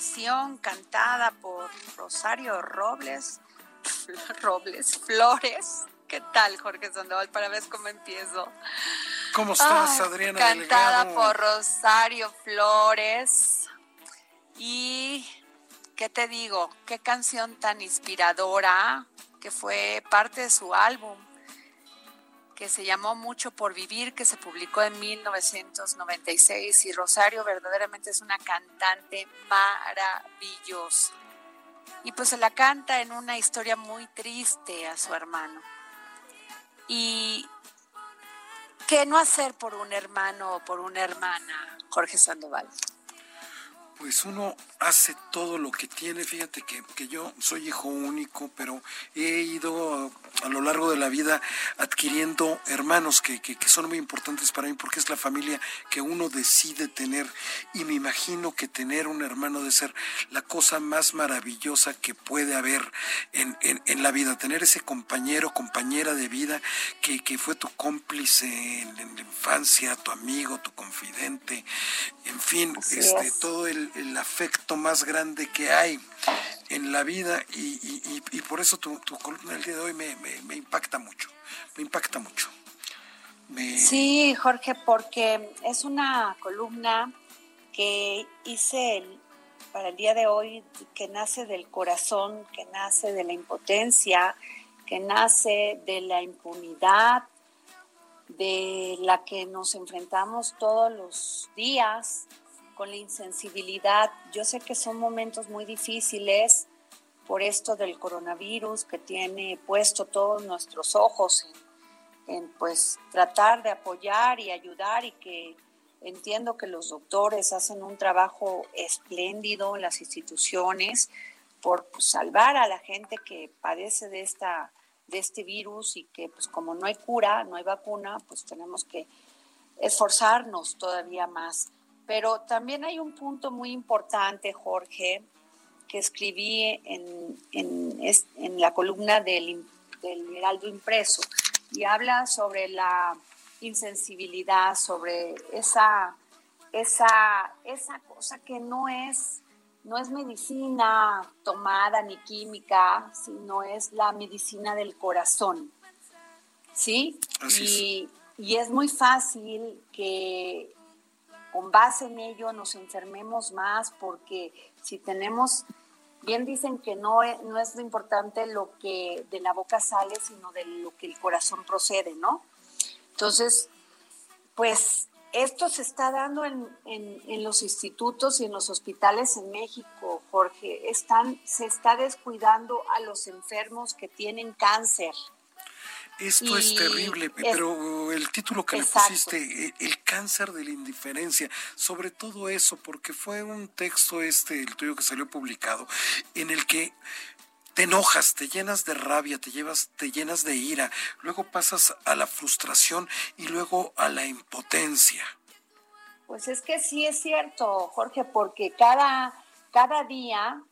Canción cantada por Rosario Robles, Robles Flores. ¿Qué tal, Jorge Sandoval? Para ver cómo empiezo. ¿Cómo estás, Ay, Adriana Cantada Delgado? por Rosario Flores. Y, ¿qué te digo? Qué canción tan inspiradora que fue parte de su álbum, que se llamó Mucho por Vivir, que se publicó en 1996. Y Rosario verdaderamente es una cantante maravillosa. Y pues se la canta en una historia muy triste a su hermano. Y ¿Qué no hacer por un hermano o por una hermana, Jorge Sandoval? Pues uno hace todo lo que tiene. Fíjate que, que yo soy hijo único, pero he ido a, lo largo de la vida adquiriendo hermanos que, que- que son muy importantes para mí porque es la familia que uno decide tener. Y me imagino que tener un hermano debe ser la cosa más maravillosa que puede haber en, en- en la vida. Tener ese compañero, compañera de vida que, que fue tu cómplice en, en la infancia, tu amigo, tu confidente, en fin, este, es. todo el, el afecto más grande que hay en la vida y, y- por eso tu, tu columna del día de hoy me, me- impacta mucho, me impacta mucho. Me- Sí, Jorge, porque es una columna que hice para el día de hoy, que nace del corazón, que nace de la impotencia, que nace de la impunidad, de la que nos enfrentamos todos los días con la insensibilidad. Yo sé que son momentos muy difíciles por esto del coronavirus que tiene puesto todos nuestros ojos en, pues tratar de apoyar y ayudar y que entiendo que los doctores hacen un trabajo espléndido en las instituciones por salvar a la gente que padece de esta de este virus y que pues como no hay cura, no hay vacuna, pues tenemos que esforzarnos todavía más. Pero también hay un punto muy importante, Jorge, que escribí en, en, la columna del, del Heraldo Impreso y habla sobre la insensibilidad, sobre esa, esa, esa cosa que no es, no es medicina tomada ni química, sino es la medicina del corazón. ¿Sí? y, y es muy fácil que con base en ello nos enfermemos más porque si tenemos bien dicen que no es, no es importante lo que de la boca sale, sino de lo que el corazón procede, ¿no? Entonces, pues esto se está dando en, en, los institutos y en los hospitales en México, Jorge. Están, se está descuidando a los enfermos que tienen cáncer. Esto es terrible, pero el título que le pusiste, e, el cáncer de la indiferencia, sobre todo eso, porque fue un texto este, el tuyo que salió publicado, en el que te enojas, te llenas de rabia, te llevas, te llenas de ira, luego pasas a la frustración y luego a la impotencia. Pues es que sí es cierto, Jorge, porque cada, cada día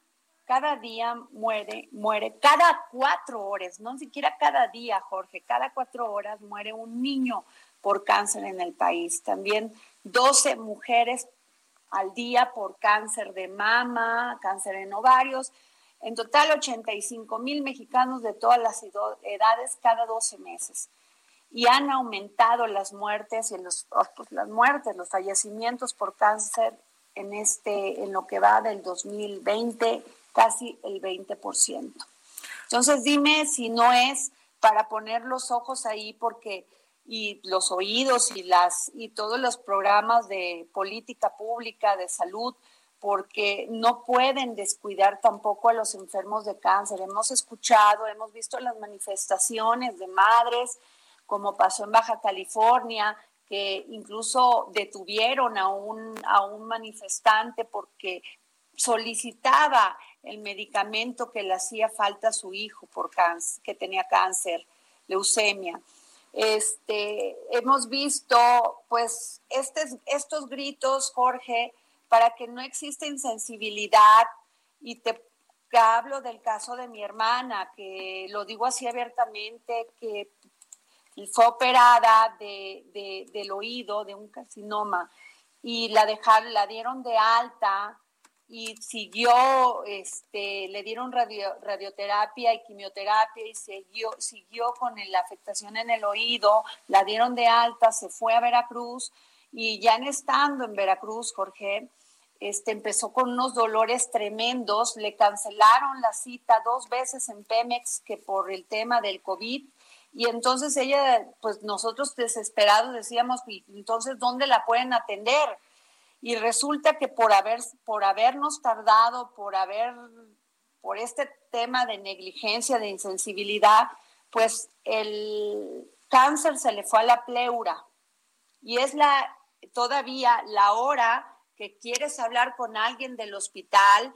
cada día muere, muere, cada cuatro horas, no siquiera cada día, Jorge, cada cuatro horas muere un niño por cáncer en el país. También 12 mujeres al día por cáncer de mama, cáncer en ovarios. En total, 85 mil mexicanos de todas las edades cada 12 meses. Y han aumentado las muertes y los, pues, las muertes, los fallecimientos por cáncer en, este, en lo que va del 2020 casi el 20%. Entonces dime si no es para poner los ojos ahí porque y los oídos y las y todos los programas de política pública de salud porque no pueden descuidar tampoco a los enfermos de cáncer. Hemos escuchado, hemos visto las manifestaciones de madres, como pasó en Baja California, que incluso detuvieron a un, a un manifestante porque solicitaba el medicamento que le hacía falta a su hijo por cáncer, que tenía cáncer, leucemia. Este, hemos visto pues estos gritos, Jorge, para que no exista insensibilidad y te hablo del caso de mi hermana, que lo digo así abiertamente, que fue operada de, del oído, de un carcinoma, y la dejaron, la dieron de alta y siguió, este, le dieron radioterapia y quimioterapia y siguió, siguió con la afectación en el oído, la dieron de alta, se fue a Veracruz y ya en estando en Veracruz, Jorge, este, empezó con unos dolores tremendos, le cancelaron la cita dos veces en Pemex que por el tema del COVID y entonces ella, pues nosotros desesperados decíamos, entonces, ¿dónde la pueden atender? Y resulta que por haber por habernos tardado, por haber por este tema de negligencia, de insensibilidad, pues el cáncer se le fue a la pleura. Y es la todavía la hora que quieres hablar con alguien del hospital,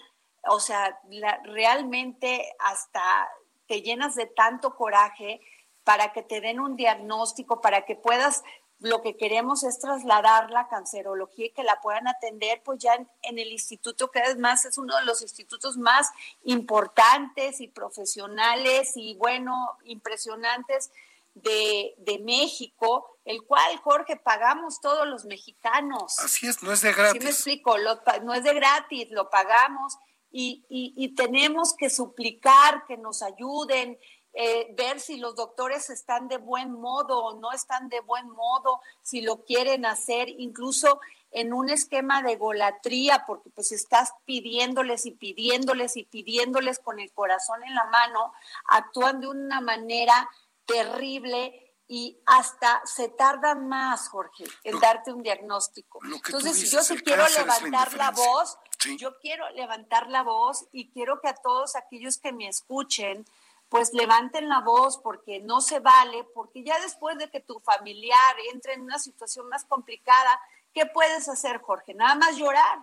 o sea, realmente hasta te llenas de tanto coraje para que te den un diagnóstico, para que puedas lo que queremos es trasladar la cancerología y que la puedan atender, pues ya en, el instituto, que además es uno de los institutos más importantes y profesionales y, bueno, impresionantes de, México, el cual, Jorge, pagamos todos los mexicanos. Así es, no es de gratis. Sí me explico, no es de gratis, lo pagamos y, y, y tenemos que suplicar que nos ayuden eh, ver si los doctores están de buen modo o no están de buen modo, si lo quieren hacer, incluso en un esquema de golatría, porque pues estás pidiéndoles y pidiéndoles y pidiéndoles con el corazón en la mano, actúan de una manera terrible y hasta se tardan más, Jorge, en darte un diagnóstico. Entonces, yo sí quiero levantar la, voz, yo quiero levantar la voz y quiero que a todos aquellos que me escuchen, pues levanten la voz porque no se vale, porque ya después de que tu familiar entre en una situación más complicada, ¿qué puedes hacer, Jorge? Nada más llorar,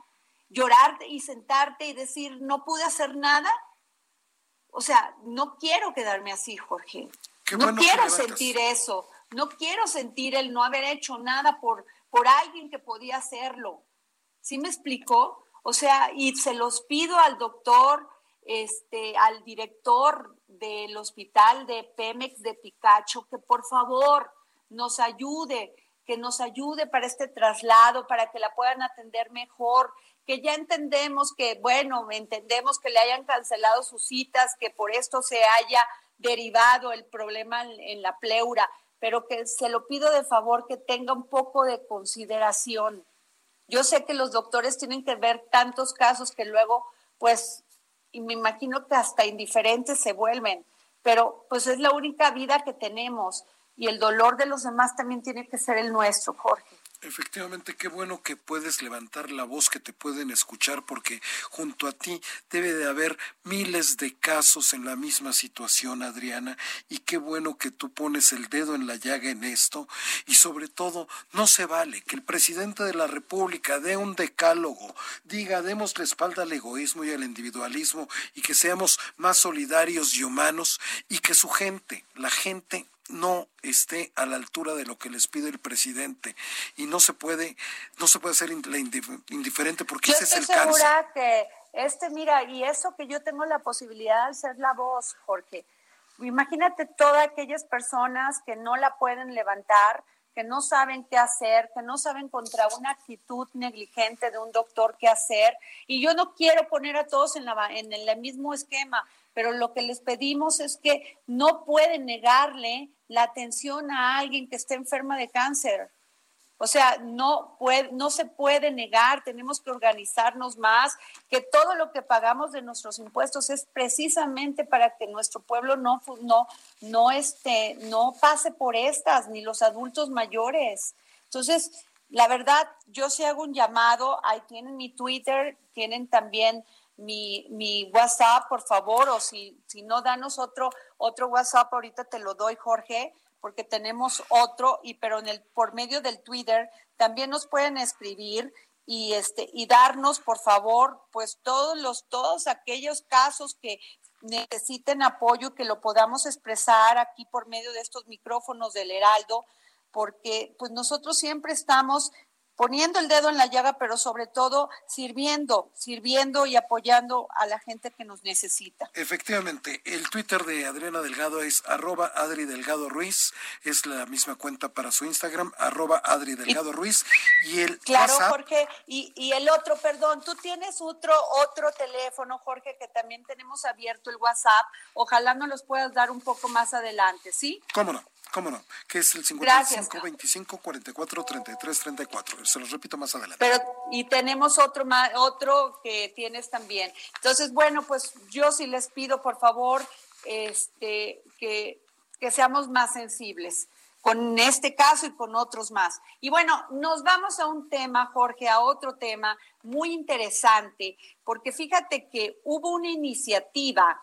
llorar y sentarte y decir, no pude hacer nada. o sea, no quiero quedarme así, Jorge. no quiero sentir eso. No quiero sentir el no haber hecho nada por, por alguien que podía hacerlo. ¿Sí me explicó? O sea, y se los pido al doctor, este, al director del hospital de Pemex de Picacho, que por favor nos ayude, que nos ayude para este traslado, para que la puedan atender mejor, que ya entendemos que, bueno, entendemos que le hayan cancelado sus citas, que por esto se haya derivado el problema en, la pleura, pero que se lo pido de favor que tenga un poco de consideración. Yo sé que los doctores tienen que ver tantos casos que luego, pues, y me imagino que hasta indiferentes se vuelven, pero pues es la única vida que tenemos y el dolor de los demás también tiene que ser el nuestro, Jorge. Efectivamente, qué bueno que puedes levantar la voz, que te pueden escuchar, porque junto a ti debe de haber miles de casos en la misma situación, Adriana, y qué bueno que tú pones el dedo en la llaga en esto, y sobre todo, no se vale que el presidente de la República dé un decálogo, diga, demos la espalda al egoísmo y al individualismo, y que seamos más solidarios y humanos, y que su gente, la gente no esté a la altura de lo que les pide el presidente y no se puede no se puede ser indiferente porque ese es el cáncer. segura que este mira y eso que yo tengo la posibilidad de ser la voz Jorge imagínate todas aquellas personas que no la pueden levantar que no saben qué hacer, que no saben contra una actitud negligente de un doctor qué hacer. Y yo no quiero poner a todos en, la, en el mismo esquema, pero lo que les pedimos es que no pueden negarle la atención a alguien que esté enferma de cáncer. O sea, no, puede, no se puede negar, tenemos que organizarnos más, que todo lo que pagamos de nuestros impuestos es precisamente para que nuestro pueblo no, no, no, este, no pase por estas, ni los adultos mayores. Entonces, la verdad, yo sí hago un llamado, ahí tienen mi Twitter, tienen también mi, mi WhatsApp, por favor, o si, si no, danos otro, otro WhatsApp, ahorita te lo doy, Jorge, porque tenemos otro, y pero en el, por medio del Twitter también nos pueden escribir y este y darnos por favor pues todos los todos aquellos casos que necesiten apoyo que lo podamos expresar aquí por medio de estos micrófonos del Heraldo porque pues nosotros siempre estamos poniendo el dedo en la llaga, pero sobre todo sirviendo, sirviendo y apoyando a la gente que nos necesita. Efectivamente, el Twitter de Adriana Delgado es arroba Adri Delgado Ruiz, es la misma cuenta para su Instagram, arroba Adri Delgado Ruiz, y el Claro, Jorge, y, y el otro, perdón, tú tienes otro, otro teléfono, Jorge, que también tenemos abierto el WhatsApp, ojalá nos los puedas dar un poco más adelante, ¿sí? ¿Cómo no? ¿Cómo no? Que es el 55 25 44 33 34. Se los repito más adelante. Pero y tenemos otro otro que tienes también. Entonces, bueno, pues yo sí les pido por favor este que, que seamos más sensibles con este caso y con otros más. Y bueno, nos vamos a un tema, Jorge, a otro tema muy interesante, porque fíjate que hubo una iniciativa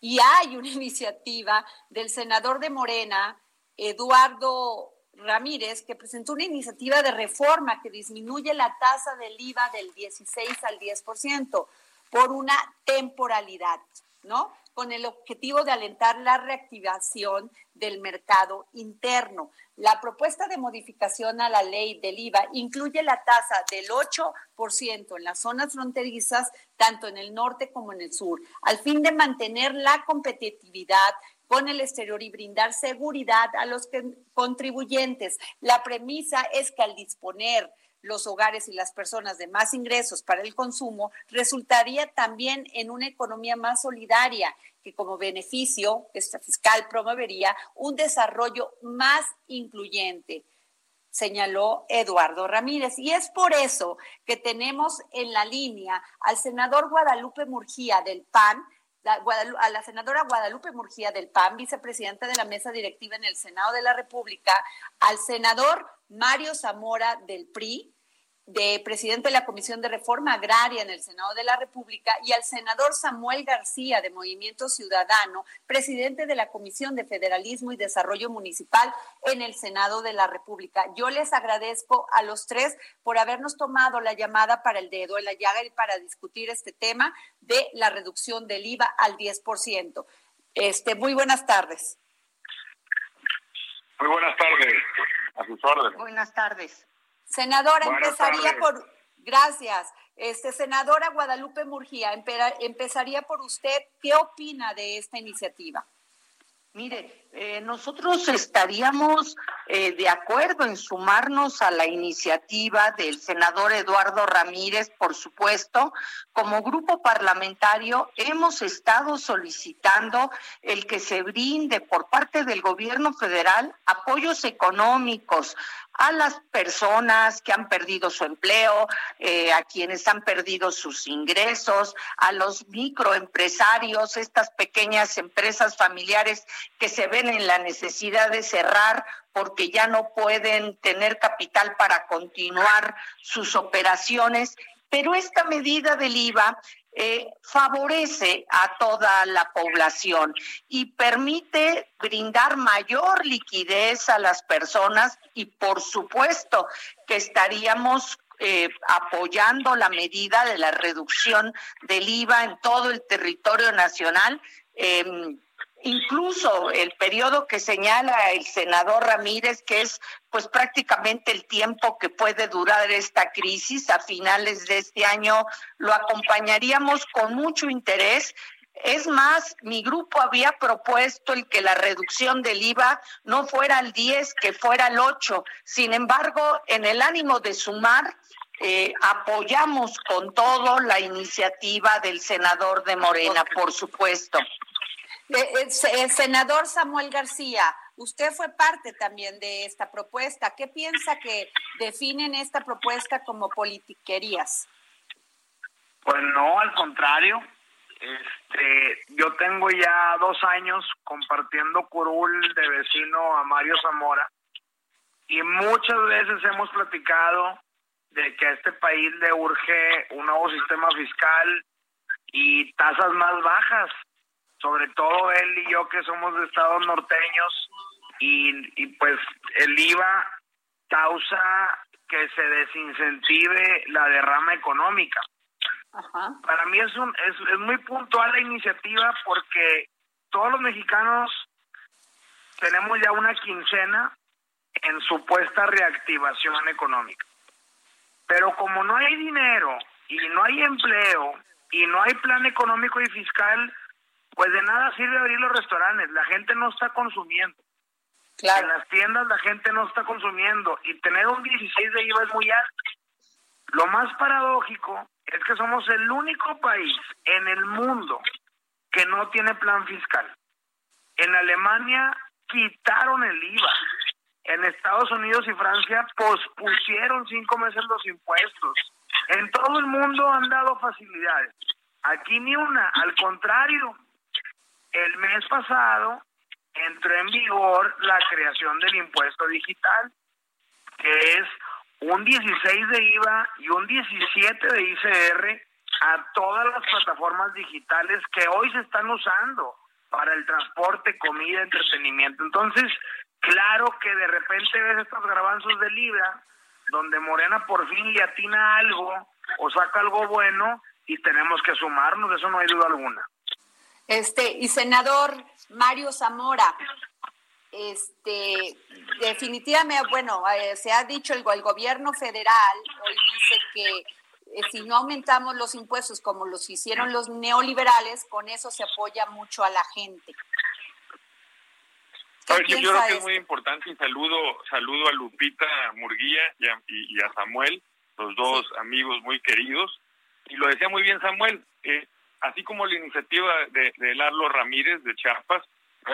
y hay una iniciativa del senador de Morena, Eduardo Ramírez, que presentó una iniciativa de reforma que disminuye la tasa del IVA del 16 al 10% por una temporalidad, ¿no? Con el objetivo de alentar la reactivación del mercado interno. La propuesta de modificación a la ley del IVA incluye la tasa del 8% en las zonas fronterizas, tanto en el norte como en el sur, al fin de mantener la competitividad con el exterior y brindar seguridad a los contribuyentes. La premisa es que al disponer los hogares y las personas de más ingresos para el consumo, resultaría también en una economía más solidaria, que como beneficio esta fiscal promovería un desarrollo más incluyente señaló Eduardo Ramírez. Y es por eso que tenemos en la línea al senador Guadalupe Murgía del PAN, a la senadora Guadalupe Murgía del PAN, vicepresidenta de la mesa directiva en el Senado de la República, al senador Mario Zamora del PRI de presidente de la Comisión de Reforma Agraria en el Senado de la República, y al senador Samuel García de Movimiento Ciudadano, presidente de la Comisión de Federalismo y Desarrollo Municipal en el Senado de la República. Yo les agradezco a los tres por habernos tomado la llamada para el dedo en la llaga y para discutir este tema de la reducción del IVA al 10%. Este, muy buenas tardes. Muy buenas tardes. A sus órdenes. Buenas tardes. Senadora, empezaría por, gracias. Este, senadora Guadalupe Murgía, empezaría por usted. ¿Qué opina de esta iniciativa? Mire, eh, nosotros estaríamos eh, de acuerdo en sumarnos a la iniciativa del senador Eduardo Ramírez, por supuesto. Como grupo parlamentario hemos estado solicitando el que se brinde por parte del gobierno federal apoyos económicos a las personas que han perdido su empleo, eh, a quienes han perdido sus ingresos, a los microempresarios, estas pequeñas empresas familiares que se ven en la necesidad de cerrar porque ya no pueden tener capital para continuar sus operaciones. Pero esta medida del IVA eh, favorece a toda la población y permite brindar mayor liquidez a las personas y por supuesto que estaríamos eh, apoyando la medida de la reducción del IVA en todo el territorio nacional. Em, incluso el periodo que señala el senador Ramírez, que es pues prácticamente el tiempo que puede durar esta crisis a finales de este año, lo acompañaríamos con mucho interés. Es más, mi grupo había propuesto el que la reducción del IVA no fuera al 10, que fuera al 8. Sin embargo, en el ánimo de sumar, eh, apoyamos con todo la iniciativa del senador de Morena, por supuesto. El senador Samuel García, usted fue parte también de esta propuesta. ¿Qué piensa que definen esta propuesta como politiquerías? Pues no, al contrario. Este, yo tengo ya dos años compartiendo curul de vecino a Mario Zamora y muchas veces hemos platicado de que a este país le urge un nuevo sistema fiscal y tasas más bajas sobre todo él y yo que somos de estados norteños y, pues el IVA causa que se desincentive la derrama económica. Para mí es, un, es, es muy puntual la iniciativa porque todos los mexicanos tenemos ya una quincena en supuesta reactivación económica. Pero como no hay dinero y no hay empleo y no hay plan económico y fiscal, pues de nada sirve abrir los restaurantes, la gente no está consumiendo. En las tiendas la gente no está consumiendo y tener un 16 de IVA es muy alto. Lo más paradójico es que somos el único país en el mundo que no tiene plan fiscal. En Alemania quitaron el IVA. En Estados Unidos y Francia pospusieron cinco meses los impuestos. En todo el mundo han dado facilidades. Aquí ni una, al contrario, el mes pasado entró en vigor la creación del impuesto digital, que es un 16 de IVA y un 17 de ICR a todas las plataformas digitales que hoy se están usando para el transporte, comida, entretenimiento. Entonces, claro que de repente ves estos grabanzos de Libra, donde Morena por fin le atina algo o saca algo bueno y tenemos que sumarnos, eso no hay duda alguna. Este, y senador Mario Zamora, este, definitivamente, bueno, eh, se ha dicho el, el, gobierno federal hoy dice que eh, si no aumentamos los impuestos como los hicieron los neoliberales, con eso se apoya mucho a la gente. yo creo que es muy importante y saludo, saludo a Lupita Murguía y a, Samuel, los dos amigos muy queridos. Y lo decía muy bien Samuel, eh, así como la iniciativa de, de Ramírez de Chiapas,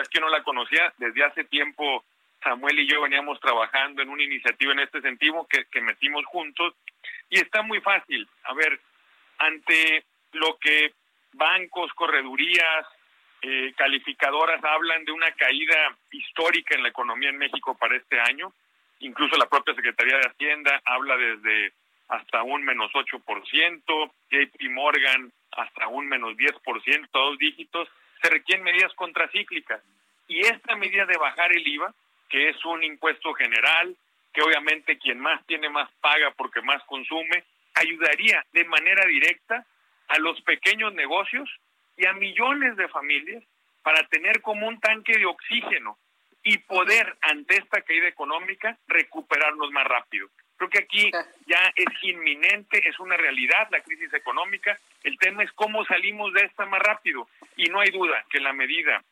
es que no la conocía, desde hace tiempo Samuel y yo veníamos trabajando en una iniciativa en este sentido que, que metimos juntos y está muy fácil. A ver, ante lo que bancos, corredurías, eh, calificadoras hablan de una caída histórica en la economía en México para este año, incluso la propia Secretaría de Hacienda habla desde hasta un menos 8%, JP Morgan hasta un menos 10%, dos dígitos, se requieren medidas contracíclicas. Y esta medida de bajar el IVA, que es un impuesto general, que obviamente quien más tiene más paga porque más consume, ayudaría de manera directa a los pequeños negocios y a millones de familias para tener como un tanque de oxígeno y poder ante esta caída económica recuperarnos más rápido. Creo que aquí ya es inminente, es una realidad la crisis económica. El tema es cómo salimos de esta más rápido. Y no hay duda que la medida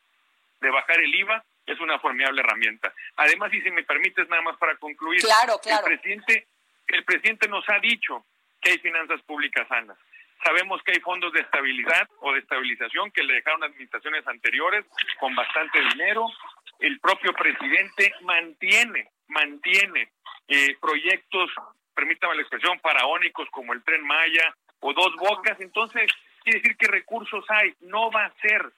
de bajar el IVA es una formidable herramienta. Además, y si me permites nada más para concluir, claro, claro. el presidente el presidente nos ha dicho que hay finanzas públicas sanas. Sabemos que hay fondos de estabilidad o de estabilización que le dejaron administraciones anteriores con bastante dinero. El propio presidente mantiene, mantiene eh, proyectos, permítame la expresión, faraónicos como el tren Maya o dos bocas. Entonces, quiere decir que recursos hay. No va a ser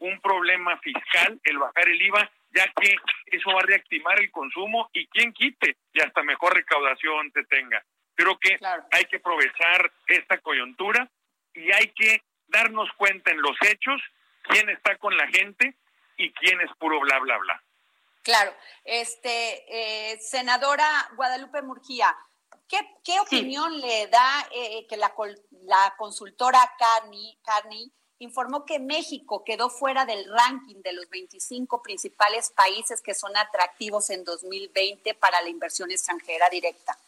un problema fiscal el bajar el IVA, ya que eso va a reactivar el consumo y quien quite y hasta mejor recaudación se tenga. Creo que hay que aprovechar esta coyuntura y hay que darnos cuenta en los hechos quién está con la gente y quién es puro bla, bla, bla. Claro. Este, eh, senadora Guadalupe Murgía, ¿qué, qué opinión le da eh, que la, la consultora Carney, Carney informó que México quedó fuera del ranking de los 25 principales países que son atractivos en 2020 para la inversión extranjera directa?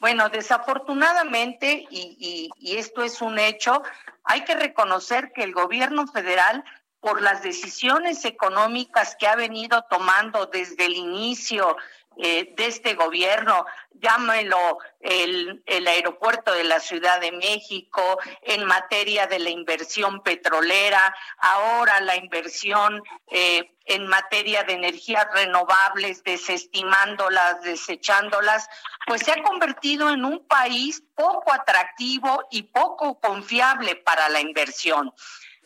Bueno, desafortunadamente, y, esto es un hecho, hay que reconocer que el gobierno federal por las decisiones económicas que ha venido tomando desde el inicio eh, de este gobierno, llámelo el, el, aeropuerto de la Ciudad de México, en materia de la inversión petrolera, ahora la inversión eh, en materia de energías renovables, desestimándolas, desechándolas, pues se ha convertido en un país poco atractivo y poco confiable para la inversión.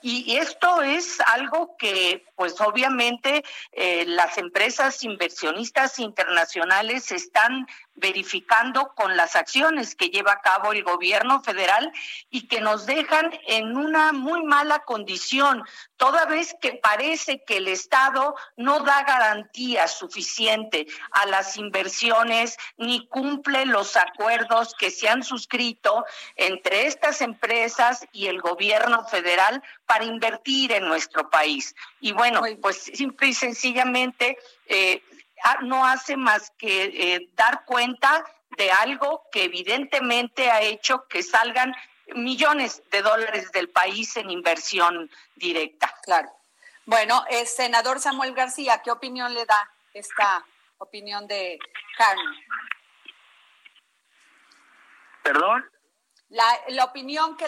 Y esto es algo que, pues obviamente, eh, las empresas inversionistas internacionales están verificando con las acciones que lleva a cabo el gobierno federal y que nos dejan en una muy mala condición, toda vez que parece que el Estado no da garantía suficiente a las inversiones ni cumple los acuerdos que se han suscrito entre estas empresas y el gobierno federal para invertir en nuestro país. Y bueno, pues simple y sencillamente eh, no hace más que eh, dar cuenta de algo que evidentemente ha hecho que salgan millones de dólares del país en inversión directa. Claro. Bueno, eh, senador Samuel García, ¿qué opinión le da esta opinión de Carmen? ¿Perdón? La, la opinión que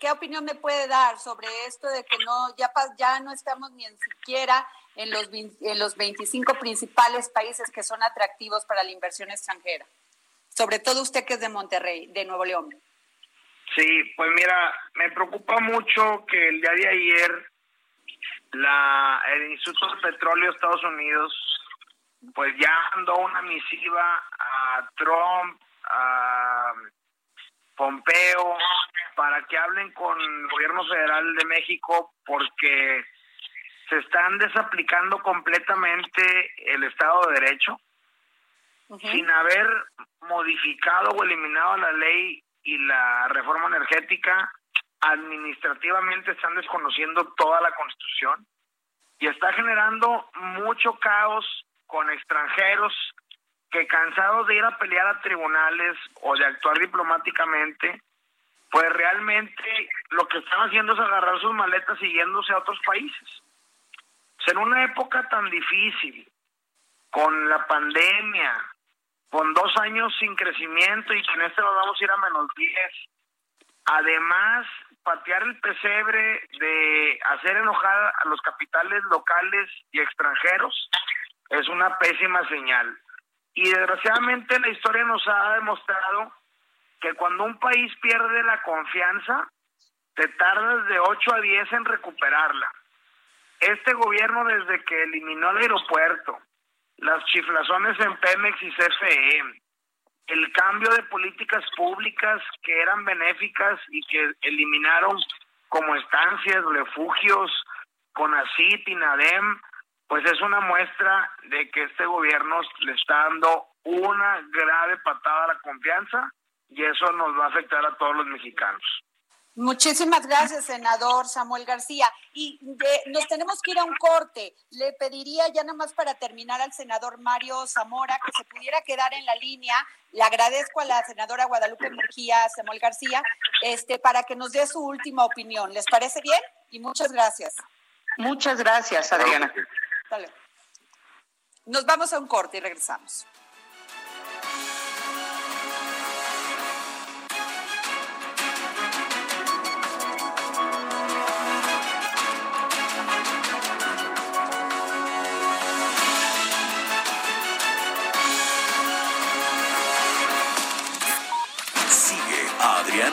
qué opinión me puede dar sobre esto de que no ya ya no estamos ni en siquiera en los, en los 25 principales países que son atractivos para la inversión extranjera. Sobre todo usted que es de Monterrey, de Nuevo León. Sí, pues mira, me preocupa mucho que el día de ayer la, el Instituto de Petróleo de Estados Unidos pues ya mandó una misiva a Trump, a Pompeo, para que hablen con el gobierno federal de México porque se están desaplicando completamente el Estado de Derecho sin haber modificado o eliminado la ley y la reforma energética. Administrativamente están desconociendo toda la Constitución y está generando mucho caos con extranjeros que cansados de ir a pelear a tribunales o de actuar diplomáticamente, pues realmente lo que están haciendo es agarrar sus maletas siguiéndose a otros países en una época tan difícil, con la pandemia, con dos años sin crecimiento y que en este nos vamos a ir a menos 10, además patear el pesebre de hacer enojar a los capitales locales y extranjeros es una pésima señal. Y desgraciadamente la historia nos ha demostrado que cuando un país pierde la confianza, te tardas de 8 a 10 en recuperarla. Este gobierno desde que eliminó el aeropuerto, las chiflazones en Pemex y CFE, el cambio de políticas públicas que eran benéficas y que eliminaron como estancias, refugios, CONACIT, INADEM, pues es una muestra de que este gobierno le está dando una grave patada a la confianza y eso nos va a afectar a todos los mexicanos. Muchísimas gracias, senador Samuel García. Y nos tenemos que ir a un corte. Le pediría ya nada más para terminar al senador Mario Zamora que se pudiera quedar en la línea. Le agradezco a la senadora Guadalupe Murgía, Samuel García, este, para que nos dé su última opinión. ¿Les parece bien? Y muchas gracias. Muchas gracias, Adriana. Nos vamos a un corte y regresamos.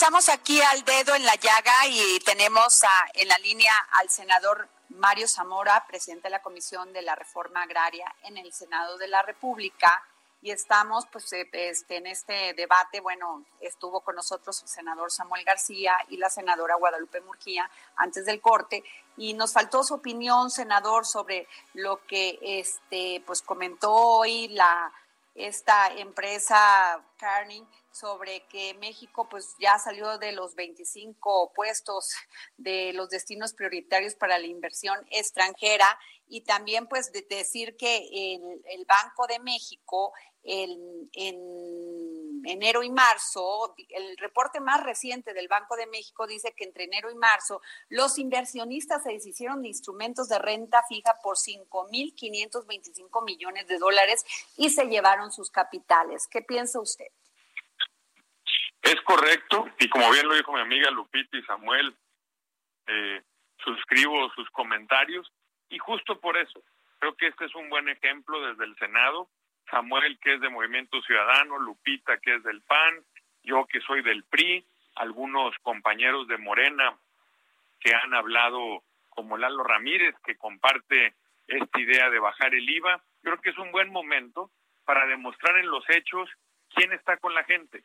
Estamos aquí al dedo en la llaga y tenemos en la línea al senador Mario Zamora, presidente de la Comisión de la Reforma Agraria en el Senado de la República. Y estamos pues eh, este, en este debate, bueno, estuvo con nosotros el senador Samuel García y la senadora Guadalupe Murquía antes del corte y nos faltó su opinión, senador, sobre lo que este pues comentó hoy la esta empresa Carney sobre que México pues ya salió de los 25 puestos de los destinos prioritarios para la inversión extranjera y también pues de decir que el, Banco de México en, en enero y marzo, el reporte más reciente del Banco de México dice que entre enero y marzo los inversionistas se deshicieron de instrumentos de renta fija por 5.525 millones de dólares y se llevaron sus capitales. ¿Qué piensa usted? Es correcto, y como bien lo dijo mi amiga Lupita y Samuel, eh, suscribo sus comentarios, y justo por eso, creo que este es un buen ejemplo desde el Senado, Samuel que es de Movimiento Ciudadano, Lupita que es del PAN, yo que soy del PRI, algunos compañeros de Morena que han hablado, como Lalo Ramírez, que comparte esta idea de bajar el IVA, creo que es un buen momento para demostrar en los hechos quién está con la gente.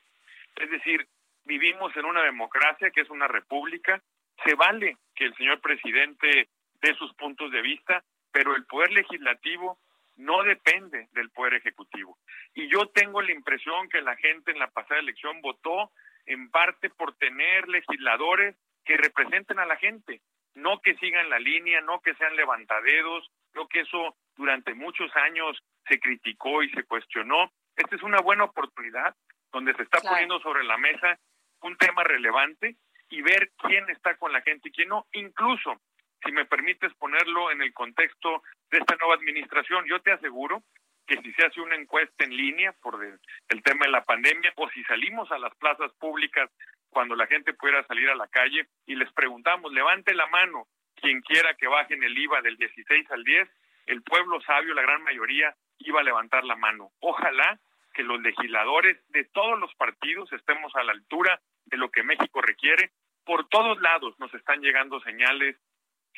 Es decir, vivimos en una democracia que es una república, se vale que el señor presidente dé sus puntos de vista, pero el poder legislativo no depende del poder ejecutivo. Y yo tengo la impresión que la gente en la pasada elección votó en parte por tener legisladores que representen a la gente, no que sigan la línea, no que sean levantadedos, no que eso durante muchos años se criticó y se cuestionó. Esta es una buena oportunidad donde se está poniendo sobre la mesa un tema relevante y ver quién está con la gente y quién no, incluso si me permites ponerlo en el contexto de esta nueva administración, yo te aseguro que si se hace una encuesta en línea por el, tema de la pandemia o si salimos a las plazas públicas cuando la gente pudiera salir a la calle y les preguntamos, levante la mano quien quiera que bajen el IVA del 16 al 10, el pueblo sabio, la gran mayoría, iba a levantar la mano. Ojalá que los legisladores de todos los partidos estemos a la altura de lo que México requiere. Por todos lados nos están llegando señales.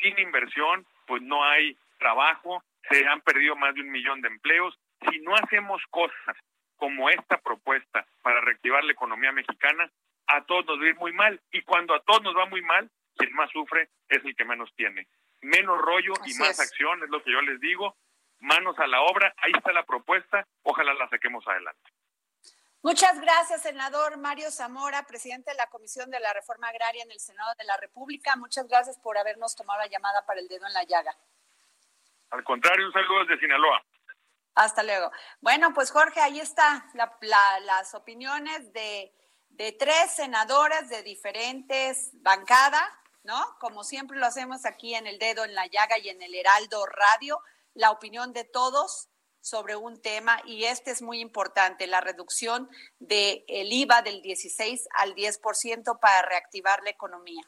Sin inversión, pues no hay trabajo, se han perdido más de un millón de empleos. Si no hacemos cosas como esta propuesta para reactivar la economía mexicana, a todos nos va a ir muy mal. Y cuando a todos nos va muy mal, quien más sufre es el que menos tiene. Menos rollo y más acción es lo que yo les digo manos a la obra, ahí está la propuesta, ojalá la saquemos adelante. Muchas gracias, senador Mario Zamora, presidente de la Comisión de la Reforma Agraria en el Senado de la República. Muchas gracias por habernos tomado la llamada para el dedo en la llaga. Al contrario, un saludo desde Sinaloa. Hasta luego. Bueno, pues Jorge, ahí está las opiniones de, de tres senadores de diferentes bancadas, ¿no? Como siempre lo hacemos aquí en el dedo en la llaga y en el Heraldo Radio, la opinión de todos sobre un tema y este es muy importante, la reducción del el IVA del 16 al 10% para reactivar la economía.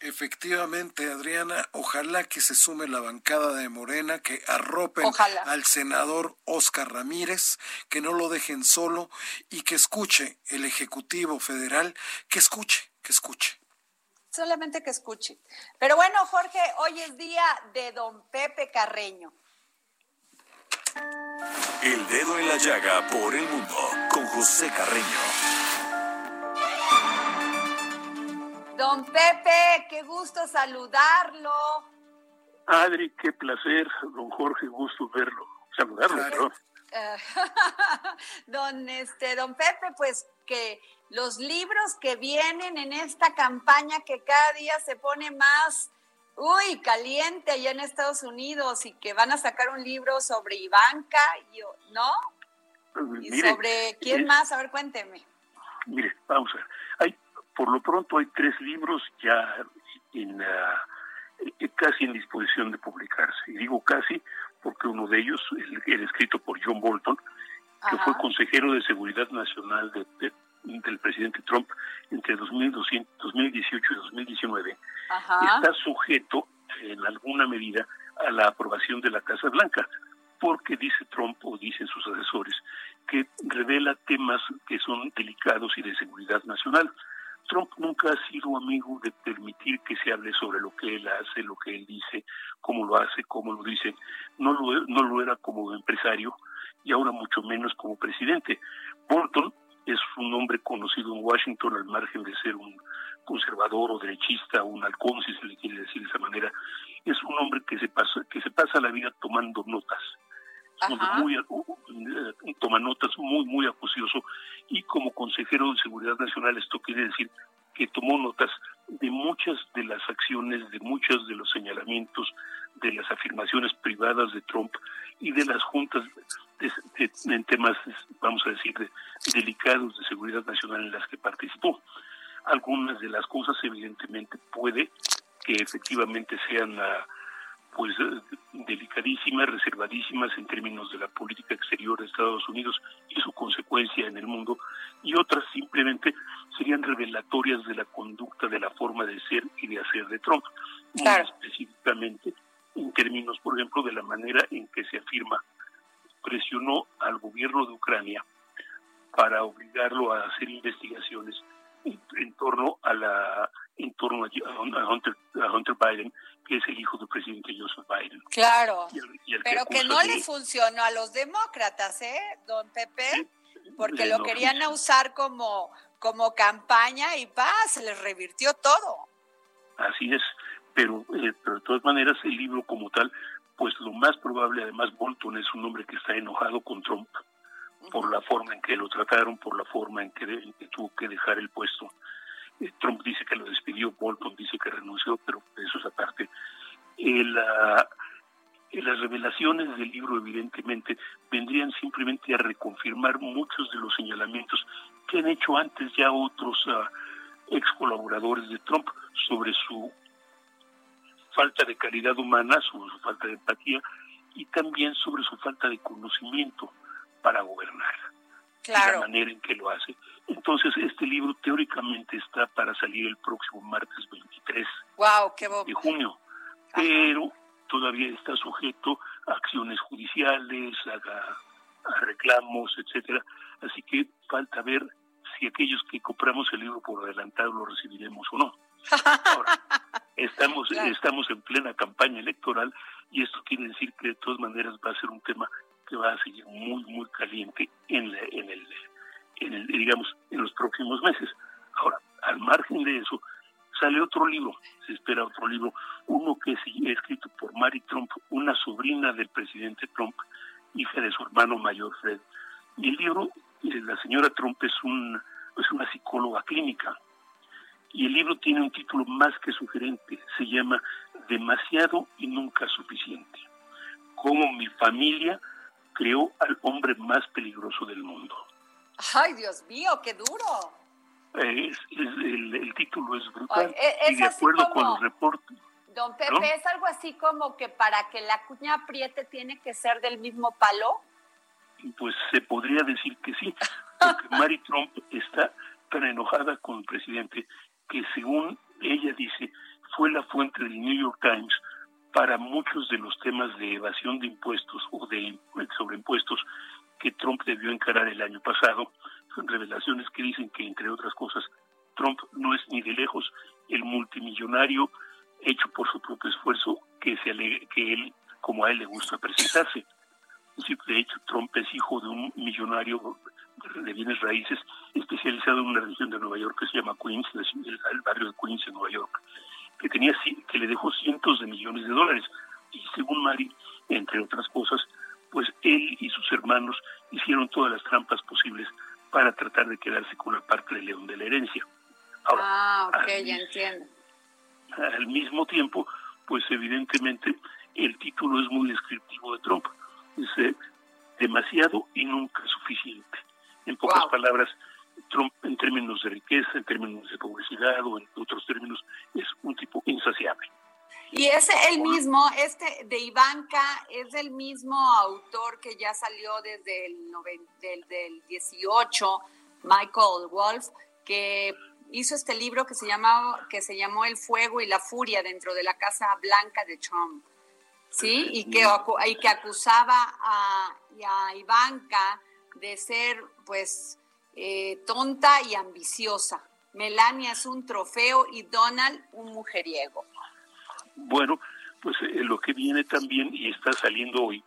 Efectivamente, Adriana, ojalá que se sume la bancada de Morena, que arropen al senador Oscar Ramírez, que no lo dejen solo y que escuche el Ejecutivo Federal, que escuche, que escuche. Solamente que escuche. Pero bueno, Jorge, hoy es día de don Pepe Carreño. El dedo en la llaga por el mundo con José Carreño. Don Pepe, qué gusto saludarlo. Adri, qué placer. Don Jorge, gusto verlo. Saludarlo, don este don Pepe, pues que los libros que vienen en esta campaña que cada día se pone más uy, caliente allá en Estados Unidos y que van a sacar un libro sobre Ivanka, ¿no? Pues, y sobre quién más, a ver, cuénteme. Mire, vamos a ver. Hay, por lo pronto hay tres libros ya en, uh, casi en disposición de publicarse. Y digo casi porque uno de ellos, el, escrito por John Bolton, que fue consejero de Seguridad Nacional de del presidente Trump entre 2018 y 2019 está sujeto en alguna medida a la aprobación de la Casa Blanca, porque dice Trump o dicen sus asesores que revela temas que son delicados y de seguridad nacional. Trump nunca ha sido amigo de permitir que se hable sobre lo que él hace, lo que él dice, cómo lo hace, cómo lo dice. No lo, no lo era como empresario y ahora mucho menos como presidente. Bolton es un hombre conocido en Washington al margen de ser un conservador o derechista, un halcón, si se le quiere decir de esa manera, es un hombre que se pasa, que se pasa la vida tomando notas. muy, uh, toma notas muy, muy acucioso y como consejero de Seguridad Nacional esto quiere decir que tomó notas de muchas de las acciones, de muchos de los señalamientos, de las afirmaciones privadas de Trump y de las juntas en temas, vamos a decir, delicados de seguridad nacional en las que participó. Algunas de las cosas, evidentemente, puede que efectivamente sean ah, pues delicadísimas, reservadísimas en términos de la política exterior de Estados Unidos y su consecuencia en el mundo, y otras simplemente serían revelatorias de la conducta, de la forma de ser y de hacer de Trump, muy específicamente en términos, por ejemplo, de la manera en que se afirma presionó al gobierno de Ucrania para obligarlo a hacer investigaciones en, torno a la en torno a Hunter, Biden, que es el hijo del presidente Joseph Biden. Claro, pero que, no le funcionó a los demócratas, ¿eh, don Pepe? Porque lo querían usar como, como campaña y paz, se les revirtió todo. Así es, pero, eh, pero de todas maneras el libro como tal pues lo más probable, además Bolton es un hombre que está enojado con Trump por la forma en que lo trataron, por la forma en que, tuvo que dejar el puesto. Eh, Trump dice que lo despidió, Bolton dice que renunció, pero eso es aparte. las revelaciones del libro, evidentemente, vendrían simplemente a reconfirmar muchos de los señalamientos que han hecho antes ya otros uh, ex colaboradores de Trump sobre su falta de calidad humana, sobre su falta de empatía y también sobre su falta de conocimiento para gobernar. Claro. la manera en que lo hace. Entonces, este libro teóricamente está para salir el próximo martes 23 wow, qué de junio, pero todavía está sujeto a acciones judiciales, a, a reclamos, etcétera. Así que falta ver si aquellos que compramos el libro por adelantado lo recibiremos o no. Ahora, estamos, estamos en plena campaña electoral y esto quiere decir que de todas maneras va a ser un tema que va a seguir muy, muy caliente en, en, el, en el, digamos, en los próximos meses. Ahora, al margen de eso, sale otro libro, se espera otro libro, uno que es escrito por Mary Trump, una sobrina del presidente Trump, hija de su hermano mayor Fred, Y el libro, eh, la señora Trump es, un, es una psicóloga clínica. Y el libro tiene un título más que sugerente. Se llama Demasiado y nunca suficiente. Cómo mi familia creó al hombre más peligroso del mundo. Ay, Dios mío, qué duro. Es, el, el, título es brutal. Ay, es y de acuerdo como, con los reportes. Don Pepe, ¿no? ¿es algo así como que para que la cuña apriete tiene que ser del mismo palo? Pues se podría decir que sí, porque Mary Trump está tan enojada con el presidente que según ella dice, fue la fuente del New York Times para muchos de los temas de evasión de impuestos o de sobreimpuestos que Trump debió encarar el año pasado. Son revelaciones que dicen que, entre otras cosas, Trump no es ni de lejos el multimillonario hecho por su propio esfuerzo que, se que él, como a él le gusta presentarse. De hecho, Trump es hijo de un millonario de bienes raíces especializado en una región de Nueva York que se llama Queens, el barrio de Queens en Nueva York, que tenía que le dejó cientos de millones de dólares. Y según Mari, entre otras cosas, pues él y sus hermanos hicieron todas las trampas posibles para tratar de quedarse con la parte de león de la herencia. Ahora, ah, ok, al, ya entiendo. Al mismo tiempo, pues evidentemente el título es muy descriptivo de Trump. Es demasiado y nunca suficiente. En pocas wow. palabras, Trump en términos de riqueza, en términos de publicidad o en otros términos, es un tipo insaciable. Y es el mismo, este de Ivanka, es el mismo autor que ya salió desde el, del, del 18, Michael Wolf, que hizo este libro que se, llamaba, que se llamó El fuego y la furia dentro de la Casa Blanca de Trump. ¿Sí? Y que, y que acusaba a, a Ivanka de ser, pues, eh, tonta y ambiciosa. Melania es un trofeo y Donald un mujeriego. Bueno, pues eh, lo que viene también y está saliendo hoy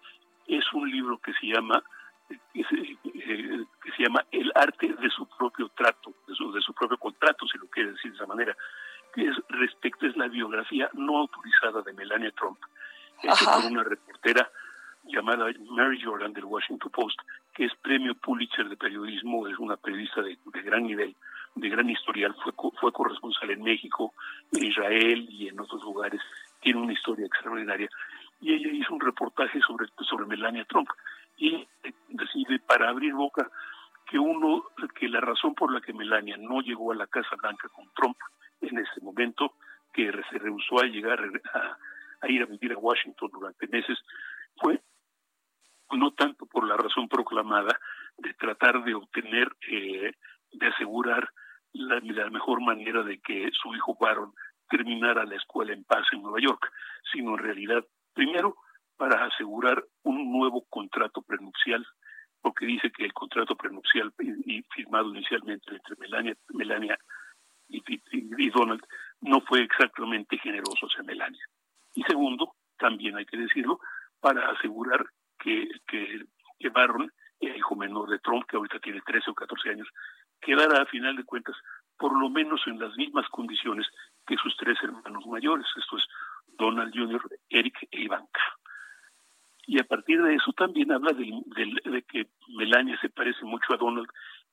es un libro que se llama que se, eh, que se llama El arte de su propio trato, de su, de su propio contrato, si lo quiere decir de esa manera, que es respecto es la biografía no autorizada de Melania Trump, hecho por una reportera llamada Mary Jordan del Washington Post, que es premio Pulitzer de periodismo, es una periodista de, de gran nivel, de gran historial, fue, fue corresponsal en México, en Israel y en otros lugares, tiene una historia extraordinaria. Y ella hizo un reportaje sobre, sobre Melania Trump y decide, para abrir boca, que uno, que la razón por la que Melania no llegó a la Casa Blanca con Trump en ese momento, que se rehusó a llegar a, a ir a vivir a Washington durante meses, fue no tanto por la razón proclamada de tratar de obtener, eh, de asegurar la, mejor manera de que su hijo Baron terminara la escuela en paz en Nueva York, sino en realidad, primero, para asegurar un nuevo contrato prenupcial, porque dice que el contrato prenupcial firmado inicialmente entre Melania, Melania y, y, y Donald no fue exactamente generoso hacia Melania. Y segundo, también hay que decirlo, para asegurar que, que, Barron, el hijo menor de Trump, que ahorita tiene 13 o 14 años, quedara a final de cuentas por lo menos en las mismas condiciones que sus tres hermanos mayores, esto es Donald Jr., Eric e Ivanka. Y a partir de eso también habla de que Melania se parece mucho a Donald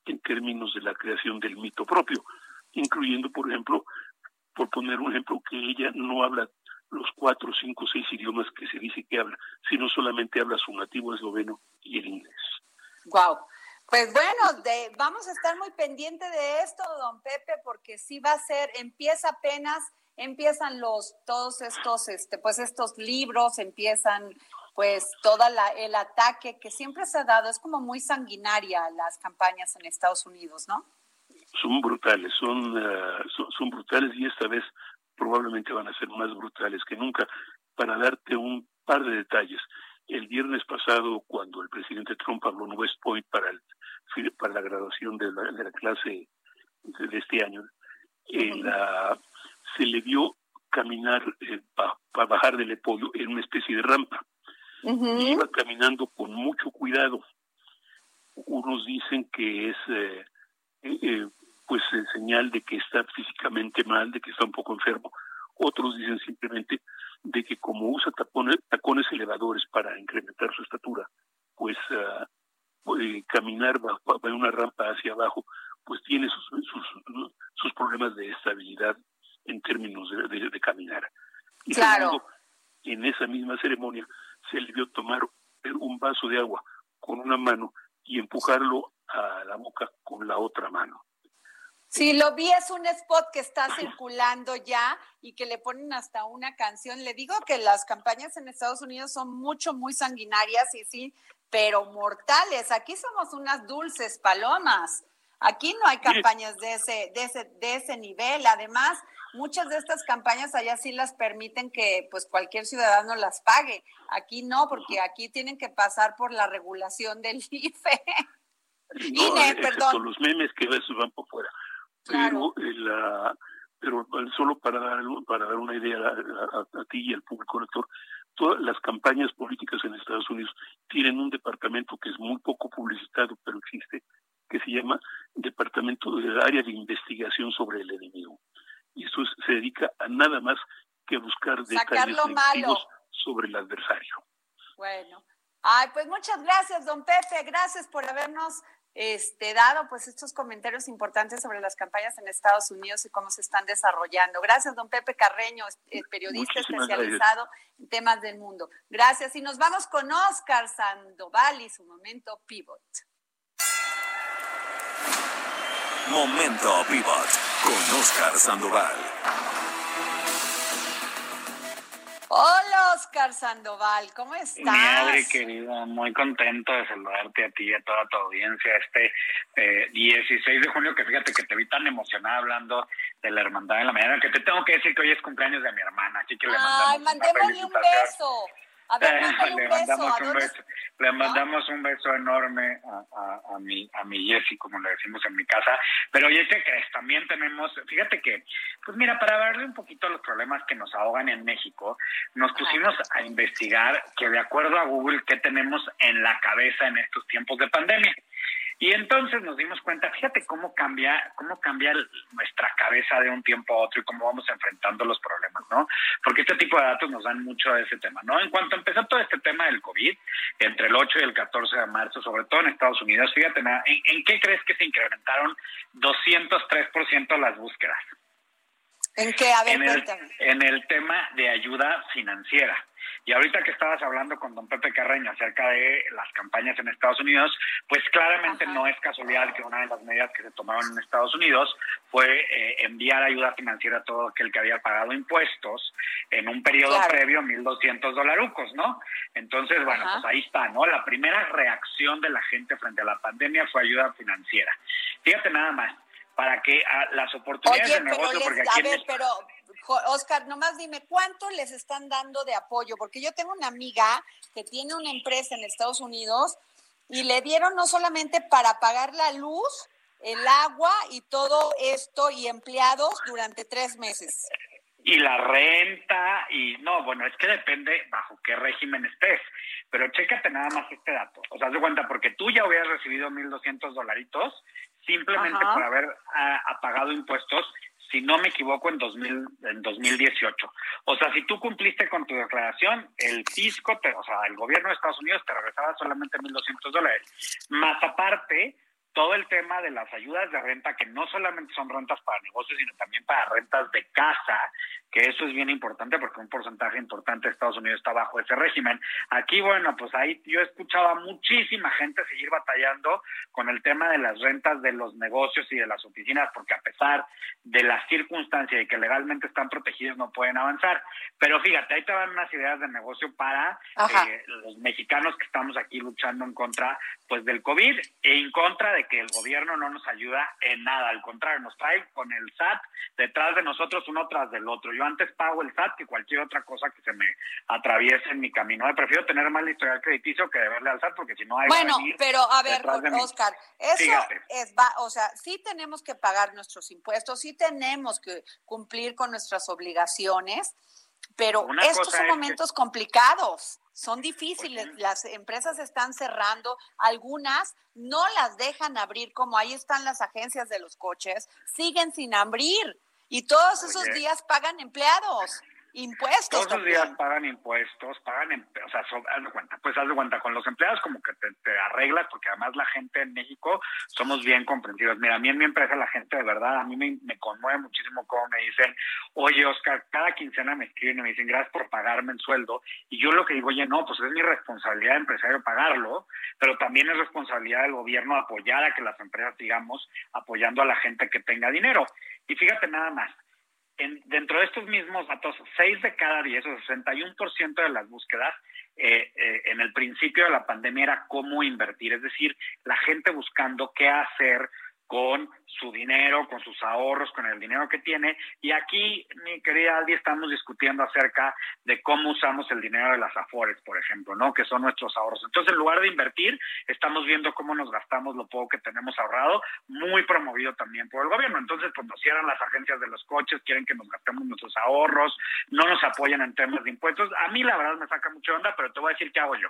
en términos de la creación del mito propio, incluyendo, por ejemplo, por poner un ejemplo, que ella no habla los cuatro, cinco, seis idiomas que se dice que habla, sino solamente habla su nativo esloveno y el inglés. Wow. Pues bueno, de, vamos a estar muy pendiente de esto, don Pepe, porque sí va a ser, empieza apenas, empiezan los, todos estos, este, pues estos libros, empiezan pues toda la, el ataque que siempre se ha dado, es como muy sanguinaria las campañas en Estados Unidos, ¿no? Son brutales, son, uh, son, son brutales y esta vez probablemente van a ser más brutales que nunca. Para darte un par de detalles, el viernes pasado, cuando el presidente Trump habló en West Point para, el, para la graduación de la, de la clase de, este año, eh, la, se le vio caminar eh, para pa bajar del podio en una especie de rampa. Uh -huh. Iba caminando con mucho cuidado. Unos dicen que es eh, eh, pues en señal de que está físicamente mal, de que está un poco enfermo. Otros dicen simplemente de que como usa tapones, tacones elevadores para incrementar su estatura, pues uh, puede caminar bajo, una rampa hacia abajo, pues tiene sus, sus, sus problemas de estabilidad en términos de, de, caminar. Y claro. en esa misma ceremonia se le vio tomar un vaso de agua con una mano y empujarlo a la boca con la otra mano. Sí, lo vi, es un spot que está circulando ya y que le ponen hasta una canción. Le digo que las campañas en Estados Unidos son mucho, muy sanguinarias y sí, pero mortales. Aquí somos unas dulces palomas. Aquí no hay campañas de ese, de ese, de ese nivel. Además, muchas de estas campañas allá sí las permiten que pues cualquier ciudadano las pague. Aquí no, porque aquí tienen que pasar por la regulación del IFE. INE, perdón. los memes que ves van por fuera. Pero, la, pero solo para dar, para dar una idea a, ti y al público lector, todas las campañas políticas en Estados Unidos tienen un departamento que es muy poco publicitado, pero existe, que se llama Departamento del Área de Investigación sobre el Enemigo. Y eso se dedica a nada más que buscar detalles sobre el adversario. Bueno. Ay, pues muchas gracias, don Pepe. Gracias por habernos este, dado pues estos comentarios importantes sobre las campañas en Estados Unidos y cómo se están desarrollando. Gracias, don Pepe Carreño, eh, periodista especializado en temas del mundo. Gracias. Y nos vamos con Oscar Sandoval y su momento pivot. Momento pivot con Oscar Sandoval. Hola, Oscar Sandoval, ¿cómo estás? Mi madre querida, muy contento de saludarte a ti y a toda tu audiencia este 16 eh, de junio, que fíjate que te vi tan emocionada hablando de la hermandad de la mañana, que te tengo que decir que hoy es cumpleaños de mi hermana, así que le mandamos Ay, mandémosle un beso. A ver, le mandamos un beso. Le mandamos un beso enorme a, a, mi, a mi Jessy, como le decimos en mi casa. Pero oye, ¿qué crees? También tenemos, fíjate que, pues mira, para darle un poquito a los problemas que nos ahogan en México, nos pusimos a investigar que de acuerdo a Google, ¿qué tenemos en la cabeza en estos tiempos de pandemia? Y entonces nos dimos cuenta, fíjate cómo cambia, cómo cambia nuestra cabeza de un tiempo a otro y cómo vamos enfrentando los problemas, ¿no? Porque este tipo de datos nos dan mucho de ese tema, ¿no? En cuanto empezó todo este tema del COVID, entre el 8 y el 14 de marzo, sobre todo en Estados Unidos, fíjate, ¿en, en qué crees que se incrementaron 203% las búsquedas? ¿En qué? A ver, en el, en el tema de ayuda financiera. Y ahorita que estabas hablando con don Pepe Carreño acerca de las campañas en Estados Unidos, pues claramente no es casualidad que una de las medidas que se tomaron en Estados Unidos fue eh, enviar ayuda financiera a todo aquel que había pagado impuestos en un periodo previo, 1.200 dolarucos, ¿no? Entonces, bueno, pues ahí está, ¿no? La primera reacción de la gente frente a la pandemia fue ayuda financiera. Fíjate nada más, para que ah, las oportunidades de negocio, porque aquí a ver, pero Oscar, nomás dime, ¿cuánto les están dando de apoyo? Porque yo tengo una amiga que tiene una empresa en Estados Unidos y le dieron no solamente para pagar la luz, el agua y todo esto y empleados durante tres meses. Y la renta, y no, bueno, es que depende bajo qué régimen estés. Pero chécate nada más este dato. O sea, haz de cuenta, porque tú ya hubieras recibido 1.200 dolaritos simplemente por haber uh, pagado impuestos si no me equivoco, en, 2000, en 2018. O sea, si tú cumpliste con tu declaración, el fisco, te, o sea, el gobierno de Estados Unidos te regresaba solamente 1.200 dólares. Más aparte, todo el tema de las ayudas de renta, que no solamente son rentas para negocios, sino también para rentas de casa, que eso es bien importante porque un porcentaje importante de Estados Unidos está bajo ese régimen. Aquí, bueno, pues ahí yo escuchaba muchísima gente seguir batallando con el tema de las rentas de los negocios y de las oficinas, porque a pesar de las circunstancias y que legalmente están protegidos, no pueden avanzar. Pero fíjate, ahí te van unas ideas de negocio para eh, los mexicanos que estamos aquí luchando en contra pues del COVID e en contra de que el gobierno no nos ayuda en nada, al contrario, nos trae con el SAT detrás de nosotros uno tras del otro yo antes pago el SAT que cualquier otra cosa que se me atraviese en mi camino. Me prefiero tener más historial crediticio que deberle al SAT porque si no hay Bueno, pero a ver, Oscar, eso es va, o sea, sí tenemos que pagar nuestros impuestos, sí tenemos que cumplir con nuestras obligaciones, pero estos son momentos complicados. Son difíciles, pues las empresas están cerrando, algunas no las dejan abrir, como ahí están las agencias de los coches, siguen sin abrir. Y todos esos días pagan empleados. Impuestos. Todos los días pagan impuestos, pagan, em- o sea, so- haz de cuenta, pues haz de cuenta, con los empleados como que te, te arreglas, porque además la gente en México somos bien comprensivos. Mira, a mí en mi empresa la gente de verdad, a mí me, me conmueve muchísimo cómo me dicen, oye Oscar, cada quincena me escriben y me dicen, gracias por pagarme el sueldo, y yo lo que digo, oye, no, pues es mi responsabilidad de empresario pagarlo, pero también es responsabilidad del gobierno apoyar a que las empresas sigamos apoyando a la gente que tenga dinero. Y fíjate nada más, en- dentro de estos mismos datos, 6 de cada 10, o 61% de las búsquedas eh, eh, en el principio de la pandemia era cómo invertir, es decir, la gente buscando qué hacer con su dinero, con sus ahorros, con el dinero que tiene. Y aquí, mi querida Aldi, estamos discutiendo acerca de cómo usamos el dinero de las afores, por ejemplo, ¿no? Que son nuestros ahorros. Entonces, en lugar de invertir, estamos viendo cómo nos gastamos lo poco que tenemos ahorrado, muy promovido también por el gobierno. Entonces, pues nos cierran las agencias de los coches, quieren que nos gastemos nuestros ahorros, no nos apoyan en temas de impuestos. A mí, la verdad, me saca mucho onda, pero te voy a decir qué hago yo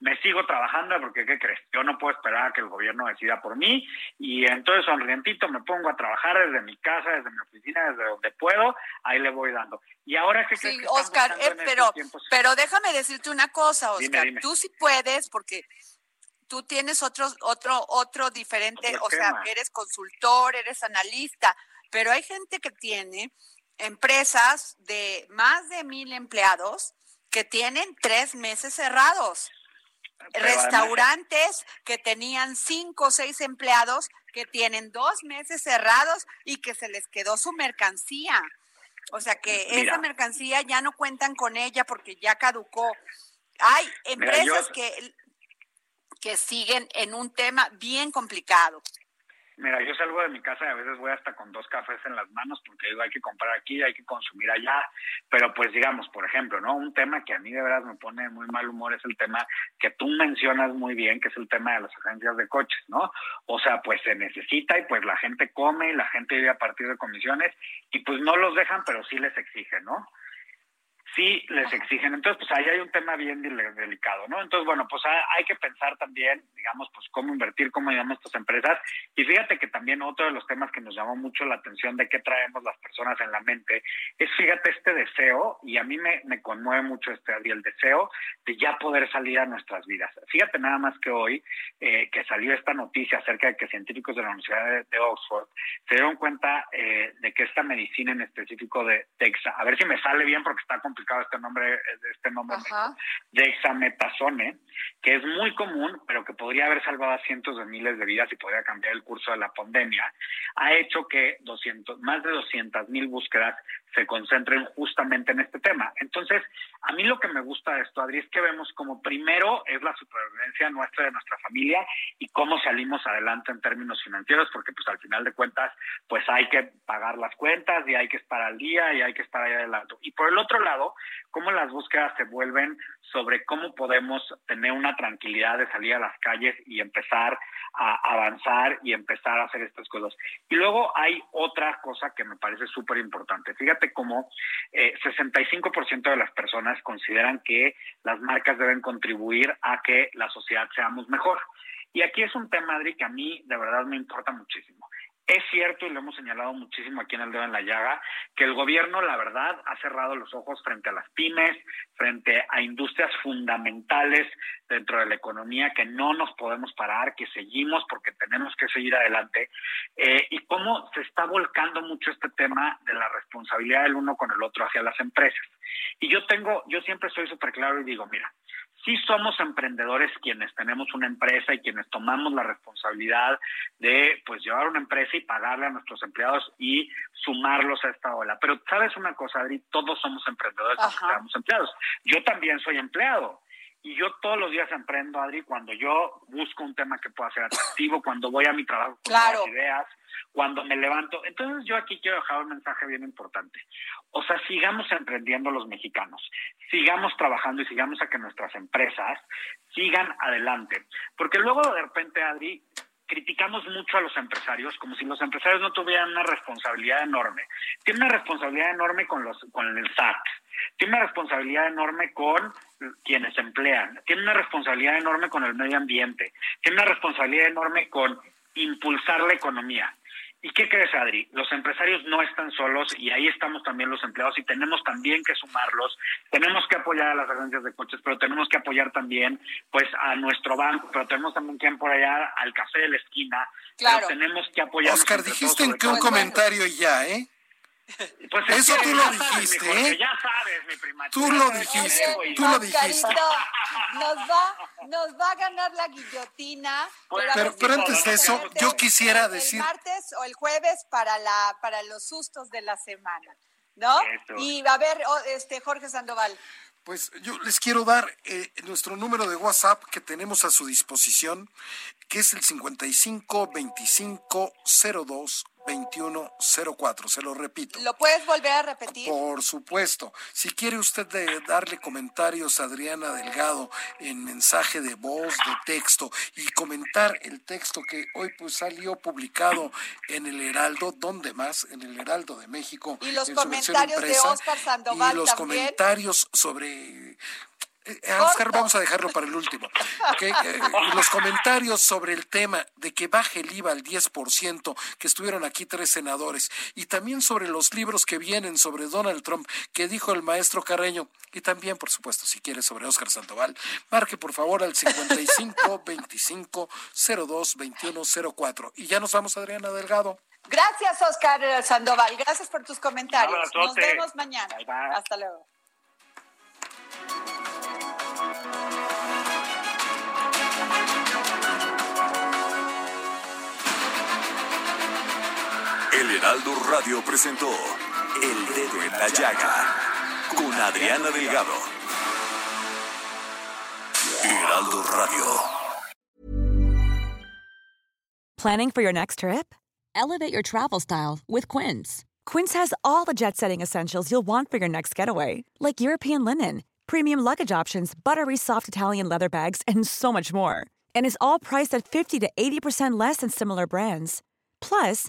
me sigo trabajando porque, ¿qué crees? Yo no puedo esperar a que el gobierno decida por mí y entonces sonrientito me pongo a trabajar desde mi casa, desde mi oficina, desde donde puedo, ahí le voy dando. Y ahora que Sí, Oscar, eh, pero, pero déjame decirte una cosa, Oscar. Dime, dime. Tú sí puedes porque tú tienes otro, otro, otro diferente, Otro o sea, eres consultor, eres analista, pero hay gente que tiene empresas de más de mil empleados que tienen tres meses cerrados. Restaurantes que tenían cinco o seis empleados que tienen dos meses cerrados y que se les quedó su mercancía. O sea que Mira. esa mercancía ya no cuentan con ella porque ya caducó. Hay Mira, empresas yo- que, que siguen en un tema bien complicado. Mira, yo salgo de mi casa y a veces voy hasta con dos cafés en las manos porque digo, hay que comprar aquí, hay que consumir allá. Pero pues digamos, por ejemplo, ¿no? Un tema que a mí de verdad me pone muy mal humor es el tema que tú mencionas muy bien, que es el tema de las agencias de coches, ¿no? O sea, pues se necesita y pues la gente come y la gente vive a partir de comisiones y pues no los dejan, pero sí les exigen, ¿no? Sí les exigen. Entonces, pues ahí hay un tema bien delicado, ¿no? Entonces, bueno, pues ha- hay que pensar también, digamos, pues cómo invertir, cómo llamamos estas empresas. Y fíjate que también otro de los temas que nos llamó mucho la atención de qué traemos las personas en la mente es, fíjate, este deseo, y a mí me, conmueve mucho este el deseo de ya poder salir a nuestras vidas. Fíjate nada más que hoy eh, que salió esta noticia acerca de que científicos de la Universidad de, Oxford se dieron cuenta eh, de que esta medicina en específico de Dexa, a ver si me sale bien porque está complicado este nombre, este nombre Ajá. dexametasone, que es muy común, pero que podría haber salvado a cientos de miles de vidas y podría cambiar el curso de la pandemia, ha hecho que 200, más de 200 mil búsquedas se concentren justamente en este tema. Entonces, a mí lo que me gusta de esto, Adri, es que vemos como primero es la supervivencia nuestra de nuestra familia y cómo salimos adelante en términos financieros, porque pues al final de cuentas, pues hay que pagar las cuentas y hay que estar al día y hay que estar ahí adelante. Y por el otro lado, cómo las búsquedas se vuelven sobre cómo podemos tener una tranquilidad de salir a las calles y empezar a avanzar y empezar a hacer estas cosas. Y luego hay otra cosa que me parece súper importante. Fíjate cómo eh, 65% de las personas consideran que las marcas deben contribuir a que la sociedad seamos mejor. Y aquí es un tema, Adri, que a mí de verdad me importa muchísimo. Es cierto, y lo hemos señalado muchísimo aquí en el dedo en la llaga, que el gobierno, la verdad, ha cerrado los ojos frente a las pymes, frente a industrias fundamentales dentro de la economía que no nos podemos parar, que seguimos porque tenemos que seguir adelante, eh, y cómo se está volcando mucho este tema de la responsabilidad del uno con el otro hacia las empresas. Y yo tengo, yo siempre soy súper claro y digo, mira, sí somos emprendedores quienes tenemos una empresa y quienes tomamos la responsabilidad de pues llevar una empresa y pagarle a nuestros empleados y sumarlos a esta ola. Pero sabes una cosa, Adri, todos somos emprendedores seamos empleados. Yo también soy empleado. Y yo todos los días emprendo, Adri, cuando yo busco un tema que pueda ser atractivo, cuando voy a mi trabajo con Claro. nuevas ideas, cuando me levanto. Entonces yo aquí quiero dejar un mensaje bien importante. O sea, sigamos emprendiendo los mexicanos, sigamos trabajando y sigamos a que nuestras empresas sigan adelante. Porque luego de repente, Adri, criticamos mucho a los empresarios como si los empresarios no tuvieran una responsabilidad enorme. Tienen una responsabilidad enorme con los con el SAT. Tienen una responsabilidad enorme con quienes emplean. Tienen una responsabilidad enorme con el medio ambiente. Tienen una responsabilidad enorme con impulsar la economía. ¿Y qué crees, Adri? Los empresarios no están solos y ahí estamos también los empleados y tenemos también que sumarlos. Tenemos que apoyar a las agencias de coches, pero tenemos que apoyar también pues a nuestro banco, pero tenemos también que apoyar al café de la esquina. Claro. Pero tenemos que apoyar. Oscar, dijiste en que un comentario y ya, ¿eh? Pues es Eso tú lo sabes, dijiste, ¿eh? Ya sabes, mi prima. Tú lo dijiste, Oye, tú lo dijiste. Nos va, nos va a ganar la guillotina. Pues, pero- antes de eso, yo quisiera el decir- martes o el jueves para la para los sustos de la semana, ¿no? Eso. Y a ver, este Jorge Sandoval. Pues yo les quiero dar eh, nuestro número de WhatsApp que tenemos a su disposición, que es el 55 25 02 21 04. Se lo repito. ¿Lo puedes volver a repetir? Por supuesto. Si quiere usted de- darle comentarios a Adriana Delgado en mensaje de voz, de texto y comentar el texto que hoy pues salió publicado en el Heraldo, ¿dónde más? En el Heraldo de México. Y los en su versión comentarios de impresa, Óscar Sandoval Y los también. comentarios sobre... Eh, Oscar, vamos a dejarlo para el último. Eh, los comentarios sobre el tema de que baje el IVA al 10%, que estuvieron aquí tres senadores, y también sobre los libros que vienen sobre Donald Trump, que dijo el maestro Carreño, y también, por supuesto, si quiere, sobre Oscar Sandoval, marque por favor al 55 25 02 21 04. Y ya nos vamos, Adriana Delgado. Gracias, Oscar Sandoval. Gracias por tus comentarios. Nos vemos mañana. Bye, bye. Hasta luego. Heraldo Radio presentó El Dedo en la Llaga con Adriana Delgado. Heraldo Radio. Planning for your next trip? Elevate your travel style with Quince. Quince has all the jet setting essentials you'll want for your next getaway, like European linen, premium luggage options, buttery soft Italian leather bags, and so much more. And is all priced at 50 to 80% less than similar brands. Plus,